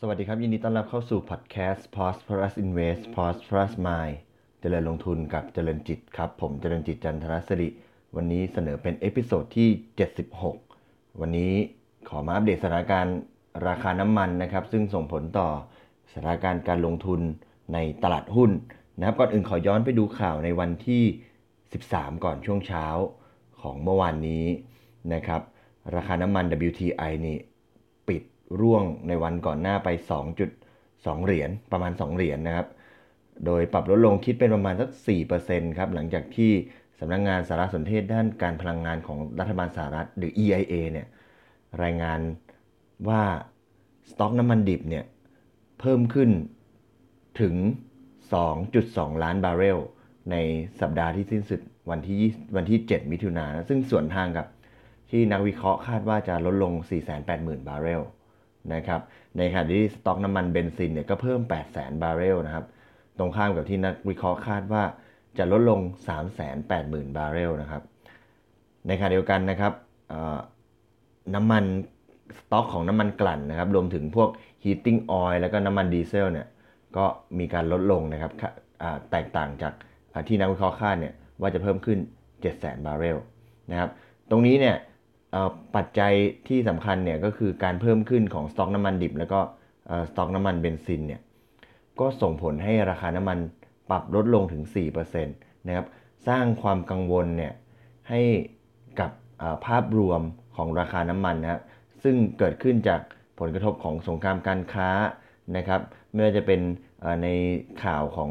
สวัสดีครับ ยินดีต้อนรับเข้าสู่พอดแคสต์ Pause Plus Invest Pause Plus Mind เจริญลงทุนกับเจริญจิตครับ ผมเจริญจิตจันทรศิริ วันนี้เสนอเป็น episode ที่ 76 วันนี้ขอมาอัปเดตสถานการณ์ราคาน้ำมันนะครับ ซึ่งส่งผลต่อสถานการณ์การลงทุนในตลาดหุ้นนะครับก่อนอื่นขอย้อนไปดูข่าวในวันที่ 13 ก่อนช่วงเช้าของเมื่อวานนี้นะครับ ราคาน้ำมัน WTI นี่ปิด ร่วงในวันก่อนหน้าไป 2.2 เหรียญประมาณ 2 เหรียญนนะครับ โดยปรับลดลงคิดเป็นประมาณสัก 4%ครับหลังจากที่สำนักงงานสารสนเทศด้านการพลังงานของรัฐบาลสหรัฐหรือ EIA เนี่ยรายงานว่าสต็อกน้ำมันดิบเนี่ยเพิ่มขึ้นถึง 2.2 ล้านบาร์เรล ในสัปดาห์ที่สิ้นสุดวันที่วันที่ 7 มิถุนายนซึ่งส่วนทางกับที่นักวิเคราะห์คาดว่าจะลดลง 480,000 บาร์เรล นะครับในขณะที่สต็อกน้ำมันเบนซินเนี่ยก็เพิ่ม800,000 บาร์เรลนะครับตรงข้ามกับที่นักวิเคราะห์คาดว่าจะลดลง 380,000 บาร์เรลนะครับในขณะเดียวกันนะครับน้ำมันสต็อกของน้ำมันกลั่นนะครับรวมถึงพวก heating oil แล้วก็น้ำมันดีเซลเนี่ยก็มีการลดลงนะครับแตกต่างจากที่นักวิเคราะห์คาดเนี่ยว่าจะเพิ่มขึ้น 700,000 บาร์เรลนะครับตรงนี้เนี่ย ปัจจัยที่สำคัญเนี่ยก็คือการเพิ่มขึ้นของสต็อกน้ำมันดิบ แล้วก็สต็อกน้ำมันเบนซินเนี่ยก็ส่งผลให้ราคาน้ำมันปรับลดลงถึง 4%นะครับสร้างความกังวลเนี่ยให้กับภาพรวมของราคาน้ำมันนะครับซึ่งเกิดขึ้นจากผลกระทบของสงครามการค้านะครับไม่ว่าจะเป็นในข่าวของ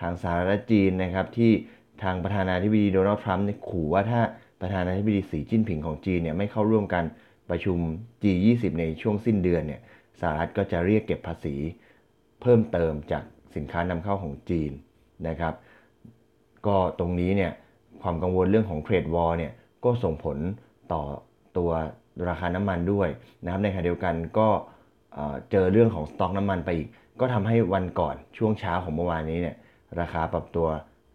ทางสหรัฐจีนนะครับที่ทางประธานาธิบดีโดนัลด์ทรัมป์ขู่ว่าถ้า ประธานาธิบดีสีจิ้นผิงของจีนเนี่ยไม่เข้าร่วมกันประชุม G20 ในช่วงสิ้นเดือนเนี่ยสหรัฐก็จะเรียกเก็บภาษี เพิ่มเติมจากสินค้านำเข้าของจีนนะครับ ก็ตรงนี้เนี่ยความกังวลเรื่องของเทรดวอร์เนี่ยก็ส่งผลต่อตัวราคาน้ำมันด้วยนะครับในขณะเดียวกันก็เจอเรื่องของสต็อกน้ำมันไปอีก ก็ทำให้วันก่อนช่วงเช้าของเมื่อวานนี้เนี่ยราคาปรับตัว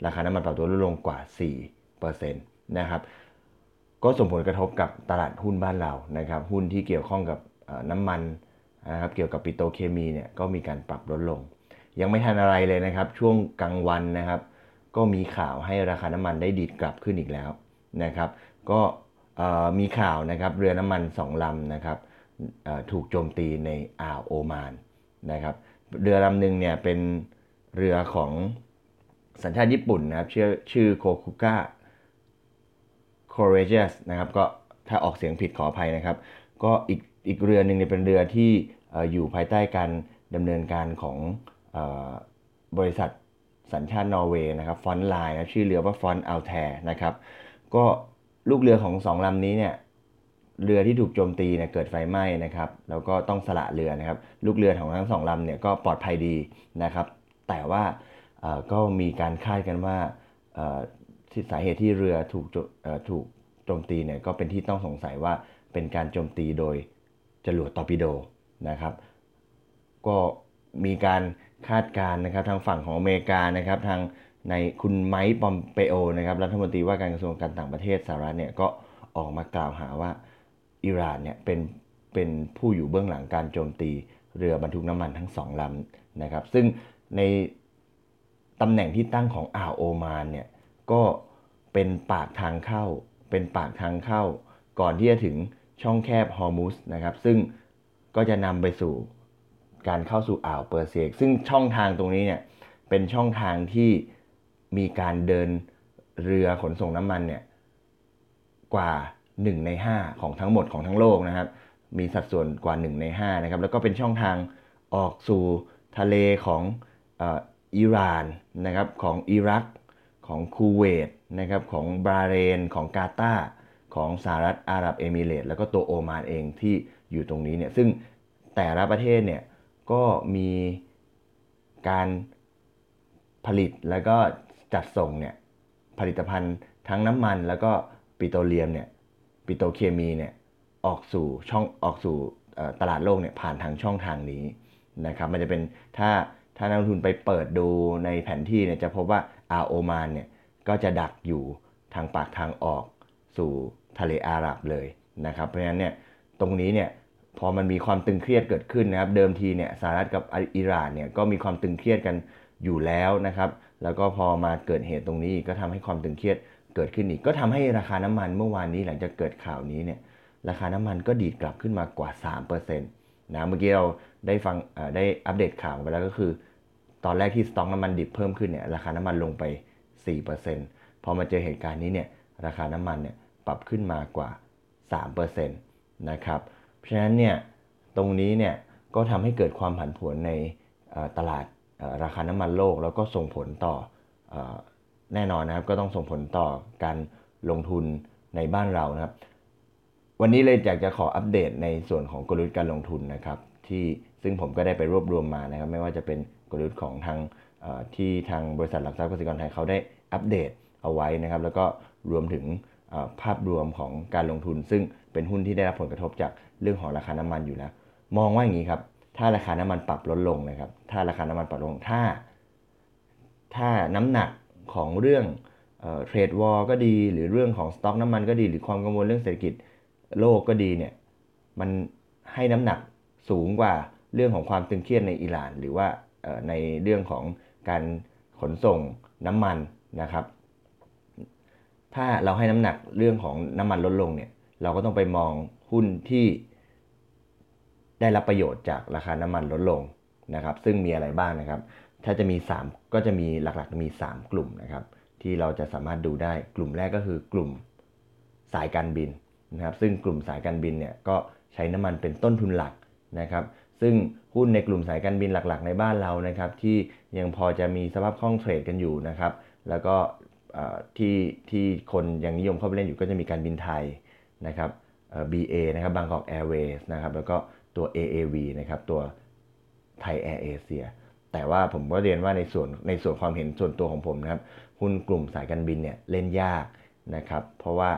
ราคาน้ำมันปรับตัวลดลงกว่า 4%นะครับ ก็ส่งผลกระทบกับตลาดหุ้นบ้านเรานะครับ หุ้นที่เกี่ยวข้องกับน้ำมันนะครับเกี่ยวกับปิโตเคมีเนี่ยก็มีการปรับลดลง ยังไม่ทันอะไรเลยนะครับ ช่วงกลางวันนะครับ ก็มีข่าวให้ราคาน้ำมันได้ดีดกลับขึ้นอีกแล้วนะครับ ก็มีข่าวนะครับเรือน้ำมัน2ลำนะครับถูกโจมตีในอ่าวโอมานนะครับเรือลำหนึ่งเนี่ยเป็นเรือของสัญชาติญี่ปุ่นนะครับชื่อชื่อโคคุก้า courageous นะครับก็ถ้าออกเสียงผิดขออภัยนะครับ ก็อีกอีกเรือหนึ่งเนี่ยเป็นเรือที่อยู่ภายใต้การดำเนินการของบริษัทสัญชาตินอร์เวย์นะครับฟอนไลน์นะชื่อเรือว่าฟอนอัลแทนะครับก็ลูกเรือของสองลำนี้เนี่ยเรือที่ถูกโจมตีเนี่ยเกิดไฟไหม้นะครับแล้วก็ต้องสละเรือนะครับลูกเรือของทั้งสองลำเนี่ยก็ปลอดภัยดีนะครับ แต่ว่าก็มีการคาดกันว่า สาเหตุที่เรือถูกถูกโจมตีเนี่ยก็เป็นที่ต้องสงสัยว่าเป็นการโจมตีโดยจรวดตอร์ปิโดนะครับ ก็มีการคาดการณ์นะครับทางฝั่งของอเมริกานะครับ ทางในคุณไมค์ปอมเปโอนะครับรัฐมนตรีว่าการกระทรวงการต่างประเทศสหรัฐเนี่ยก็ออกมากล่าวหาว่าอิหร่านเนี่ยเป็นเป็นผู้อยู่เบื้องหลังการโจมตีเรือบรรทุกน้ำมันทั้งสองลำนะครับ ซึ่งในตำแหน่งที่ตั้งของอ่าวโอมานเนี่ย ก็เป็นปากทางเข้า เป็นปากทางเข้า ก่อนที่จะถึงช่องแคบฮอร์มุสนะครับ ซึ่งก็จะนำไปสู่การเข้าสู่อ่าวเปอร์เซียซึ่งช่องทางตรงนี้เนี่ยเป็นช่องทางที่มีการเดินเรือขนส่งน้ำมันเนี่ยกว่า 1 ใน 5 ของทั้งหมดของทั้งโลกนะครับ มีสัดส่วนกว่า 1 ใน5นะครับ แล้วก็เป็นช่องทางออกสู่ทะเลของอิหร่านนะครับของอิรัก ของคูเวตนะครับของบราเรน ของกาตาร์ของสหรัฐอาหรับเอมิเรตแล้วก็ตัวโอมานเองที่อยู่ตรงนี้เนี่ยซึ่งแต่ละประเทศเนี่ยก็มีการผลิตแล้วก็จัดส่งเนี่ยผลิตภัณฑ์ทั้งน้ำมันแล้วก็ปิโตรเลียมเนี่ยปิโตรเคมีเนี่ยออกสู่ช่องออกสู่ตลาดโลกเนี่ยผ่านทางช่องทางนี้นะครับมันจะเป็นถ้า ถ้านักลงทุนไปเปิดดูในแผนที่เนี่ยจะพบว่าอาโอมานเนี่ยก็จะดักอยู่ทางปากทางออกสู่ทะเลอาหรับเลยนะครับ เพราะฉะนั้นเนี่ยตรงนี้เนี่ยพอมันมีความตึงเครียดเกิดขึ้นนะครับ เดิมทีเนี่ยสหรัฐกับอิหร่านเนี่ยก็มีความตึงเครียดกันอยู่แล้วนะครับ แล้วก็พอมาเกิดเหตุตรงนี้ก็ทำให้ความตึงเครียดเกิดขึ้นอีก ก็ทำให้ราคาน้ำมันเมื่อวานนี้หลังจากเกิดข่าวนี้เนี่ยราคาน้ำมันก็ดีดกลับขึ้นมากว่า 3% นะเมื่อกี้เราได้ฟังได้อัปเดตข่าวไปแล้วก็คือ ตอนแรกที่สต็อกน้ำมันดิบเพิ่มขึ้นเนี่ยราคาน้ำมันลงไป 4%พอมาเจอเหตุการณ์นี้เนี่ยราคาน้ำมันเนี่ยปรับขึ้นมากว่า 3%นะครับเพราะฉะนั้นเนี่ยตรงนี้เนี่ยก็ทำให้เกิดความผันผวนในตลาดราคาน้ำมันโลก แล้วก็ส่งผลต่อแน่นอนนะครับก็ต้องส่งผลต่อการลงทุนในบ้านเรานะครับ วันนี้เลยอยากจะขออัปเดตในส่วนของกลยุทธ์การลงทุนนะครับ ที่ซึ่งผมก็ได้ไปรวบรวมมานะครับ ไม่ว่าจะเป็นกลยุทธ์ของทางที่ทางบริษัทหลักทรัพย์กสิกรไทยเขาได้อัปเดตเอาไว้นะครับ แล้วก็รวมถึงภาพรวมของการลงทุน ซึ่งเป็นหุ้นที่ได้รับผลกระทบจากเรื่องของราคาน้ำมันอยู่แล้ว มองว่าอย่างนี้ครับ ถ้าราคาน้ำมันปรับลดลงนะครับ ถ้าราคาน้ำมันปรับลงถ้า ถ้าน้ำหนักของเรื่องเทรดวอลก็ดี หรือเรื่องของสต็อกน้ำมันก็ดี หรือความกังวลเรื่องเศรษฐกิจ โลกก็ดีเนี่ยมันให้น้ำหนักสูงกว่าเรื่องของความตึงเครียดในอิหร่าน หรือว่าในเรื่องของการขนส่งน้ำมันนะครับ ถ้าเราให้น้ำหนักเรื่องของน้ำมันลดลงเนี่ยเราก็ต้องไปมองหุ้นที่ได้รับประโยชน์จากราคาน้ำมันลดลงนะครับ ซึ่งมีอะไรบ้างนะครับ ถ้าจะมี 3 ก็จะมีหลักๆมี 3 กลุ่มนะครับ ที่เราจะสามารถดูได้กลุ่มแรกก็คือกลุ่มสายการบิน นะครับซึ่งกลุ่มสายการบินเนี่ยก็ใช้น้ำมันเป็นต้นทุนหลักนะครับซึ่งหุ้นในกลุ่มสายการบินหลักๆ ในบ้านเรานะครับที่ยังพอจะมีสภาพคล่องเทรดกันอยู่นะครับแล้วก็ที่ที่คนยังนิยมเข้าไปเล่นอยู่ก็จะมีการบินไทยนะครับ BA นะครับบางกอกแอร์เวย์นะครับแล้วก็ตัว AAV นะครับตัวไทยแอร์เอเชียแต่ว่าผมก็เรียนว่าในส่วนในส่วนความเห็นส่วนตัวของผมนะครับหุ้นกลุ่มสายการบินเนี่ยเล่นยากนะครับเพราะว่า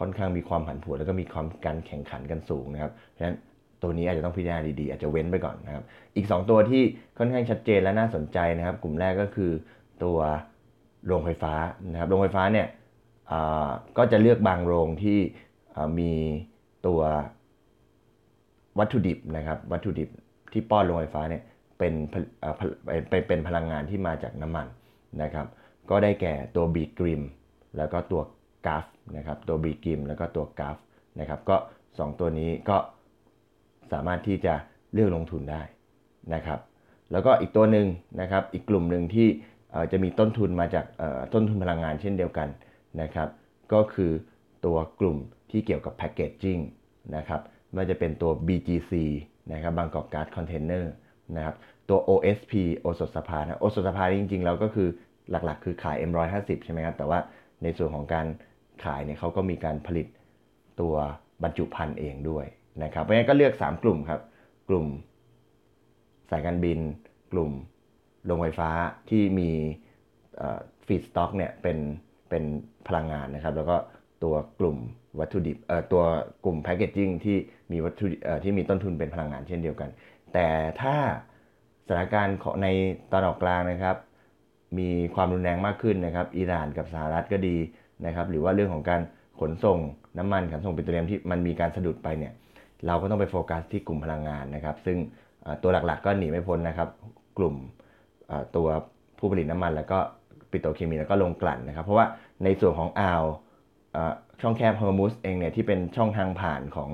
ค่อนข้างมีความผันผวนแล้วก็มีความการแข่งขันกันสูงนะครับเพราะฉะนั้นตัวนี้อาจจะต้องพิจารณาดีๆ อาจจะเว้นไปก่อนนะครับ อีก 2 ตัวที่ค่อนข้างชัดเจนและน่าสนใจนะครับ กลุ่มแรกก็คือตัวโรงไฟฟ้านะครับโรงไฟฟ้าเนี่ยก็จะเลือกบางโรงที่มีตัววัตถุดิบนะครับวัตถุดิบที่ป้อนโรงไฟฟ้าเนี่ยเป็นเป็นพลังงานที่มาจากน้ำมันนะครับ ก็ได้แก่ตัวบีกริมแล้วก็ตัว กราฟนะครับตัวบีกิมแล้วก็ตัวกราฟนะครับก็ 2 ตัวนี้ก็สามารถที่จะเลือกลงทุนได้นะครับ แล้วก็อีกตัวหนึ่งนะครับ อีกกลุ่มหนึ่งที่จะมีต้นทุนมาจากต้นทุนพลังงานเช่นเดียวกันนะครับ ก็คือตัวกลุ่มที่เกี่ยวกับ packaging นะครับไม่ว่าจะเป็นตัว BGC นะครับ Bangkok Glass Container นะครับตัว OSP โอสถสภานะโอสถสภาจริงๆ แล้วก็คือหลักๆ คือขาย M150 ใช่ไหมครับ แต่ว่าในส่วนของการ ขายเนี่ยเขาก็มีการผลิตตัวบรรจุภัณฑ์เองด้วยนะครับ เพราะงั้นก็เลือก 3 กลุ่มครับ กลุ่มสายการบิน กลุ่มโรงไฟฟ้าที่มีฟีดสต็อกเนี่ยเป็นเป็นพลังงานนะครับ แล้วก็ตัวกลุ่มวัตถุดิบเอ่อตัวกลุ่มแพคเกจจิ้งที่มีวัตถุเอ่อที่มีต้นทุนเป็นพลังงานเช่นเดียวกัน แต่ถ้าสถานการณ์ในตอนออกกลางนะครับ มีความรุนแรงมากขึ้นนะครับ อิหร่านกับสหรัฐก็ดี นะครับหรือว่าเรื่องของการขนส่งน้ำมันขนส่งปิโตรเลียมที่มันมีการสะดุดไปเนี่ยเราก็ต้องไปโฟกัสที่กลุ่มพลังงานนะครับ ซึ่งตัวหลักๆก็หนีไม่พ้นนะครับ กลุ่มตัวผู้ผลิตน้ำมัน แล้วก็ปิโตรเคมีแล้วก็โรงกลั่นนะครับ เพราะว่าในส่วนของอ่าวช่องแคบเฮอร์มุสเองเนี่ยที่เป็นช่องทางผ่านของ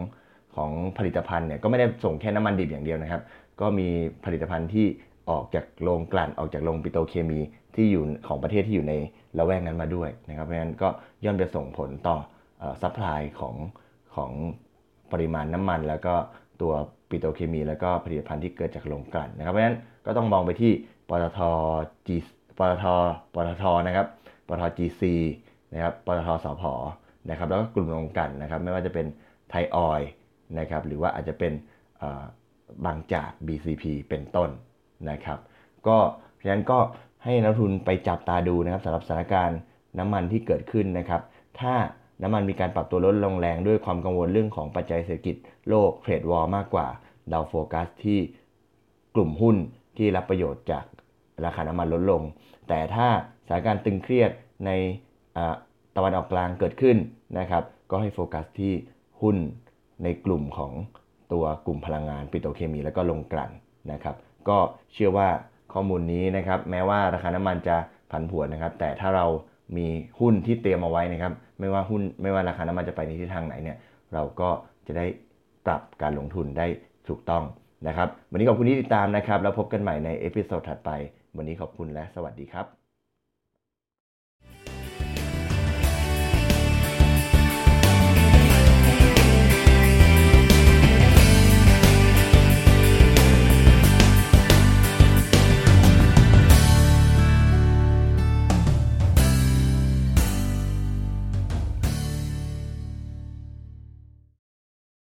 ของผลิตภัณฑ์เนี่ยก็ไม่ได้ส่งแค่น้ำมันดิบอย่างเดียวนะครับ ก็มีผลิตภัณฑ์ที่ออกจากโรงกลั่นออกจากโรงปิโตรเคมี ที่อยู่ของประเทศที่อยู่ในละแวกนั้นมาด้วยนะครับเพราะฉะนั้นก็ย่อมจะส่งผลต่อ supply ของของปริมาณน้ำมัน แล้วก็ตัวปิโตรเคมี แล้วก็ผลิตภัณฑ์ที่เกิดจากโรงกลั่นนะครับเพราะฉะนั้นก็ต้องมองไปที่ปตทจีปตทปตทนะครับปตทจีซีนะครับปตทสผนะครับแล้วก็กลุ่มโรงกลั่นนะครับ ไม่ว่าจะเป็นไทยออยล์นะครับหรือว่าอาจจะเป็นบางจาก BCP เป็นต้นนะครับ ก็เพราะฉะนั้นก็ ให้นักทุนไปจับตาดูนะครับสำหรับสถานการณ์น้ำมันที่เกิดขึ้นนะครับ ถ้าน้ำมันมีการปรับตัวลดลงแรงด้วยความกังวลเรื่องของปัจจัยเศรษฐกิจโลกเทรดวอลมากกว่าเดาโฟกัสที่กลุ่มหุ้นที่รับประโยชน์จากราคาน้ำมันลดลง แต่ถ้าสถานการณ์ตึงเครียดในตะวันออกกลางเกิดขึ้นนะครับก็ให้โฟกัสที่หุ้นในกลุ่มของตัวกลุ่มพลังงานปิโตรเคมี แล้วก็ลงกลั่นนะครับ ก็เชื่อว่า ข้อมูลนี้นะครับ แม้ว่าราคาน้ำมันจะผันผวนนะครับ แต่ถ้าเรามีหุ้นที่เตรียมเอาไว้นะครับ ไม่ว่าหุ้นไม่ว่าราคาน้ำมันจะไปในทิศทางไหนเนี่ย เราก็จะได้ปรับการลงทุนได้ถูกต้องนะครับ วันนี้ขอบคุณที่ติดตามนะครับ แล้วพบกันใหม่ใน episode ถัดไป วันนี้ขอบคุณและสวัสดีครับ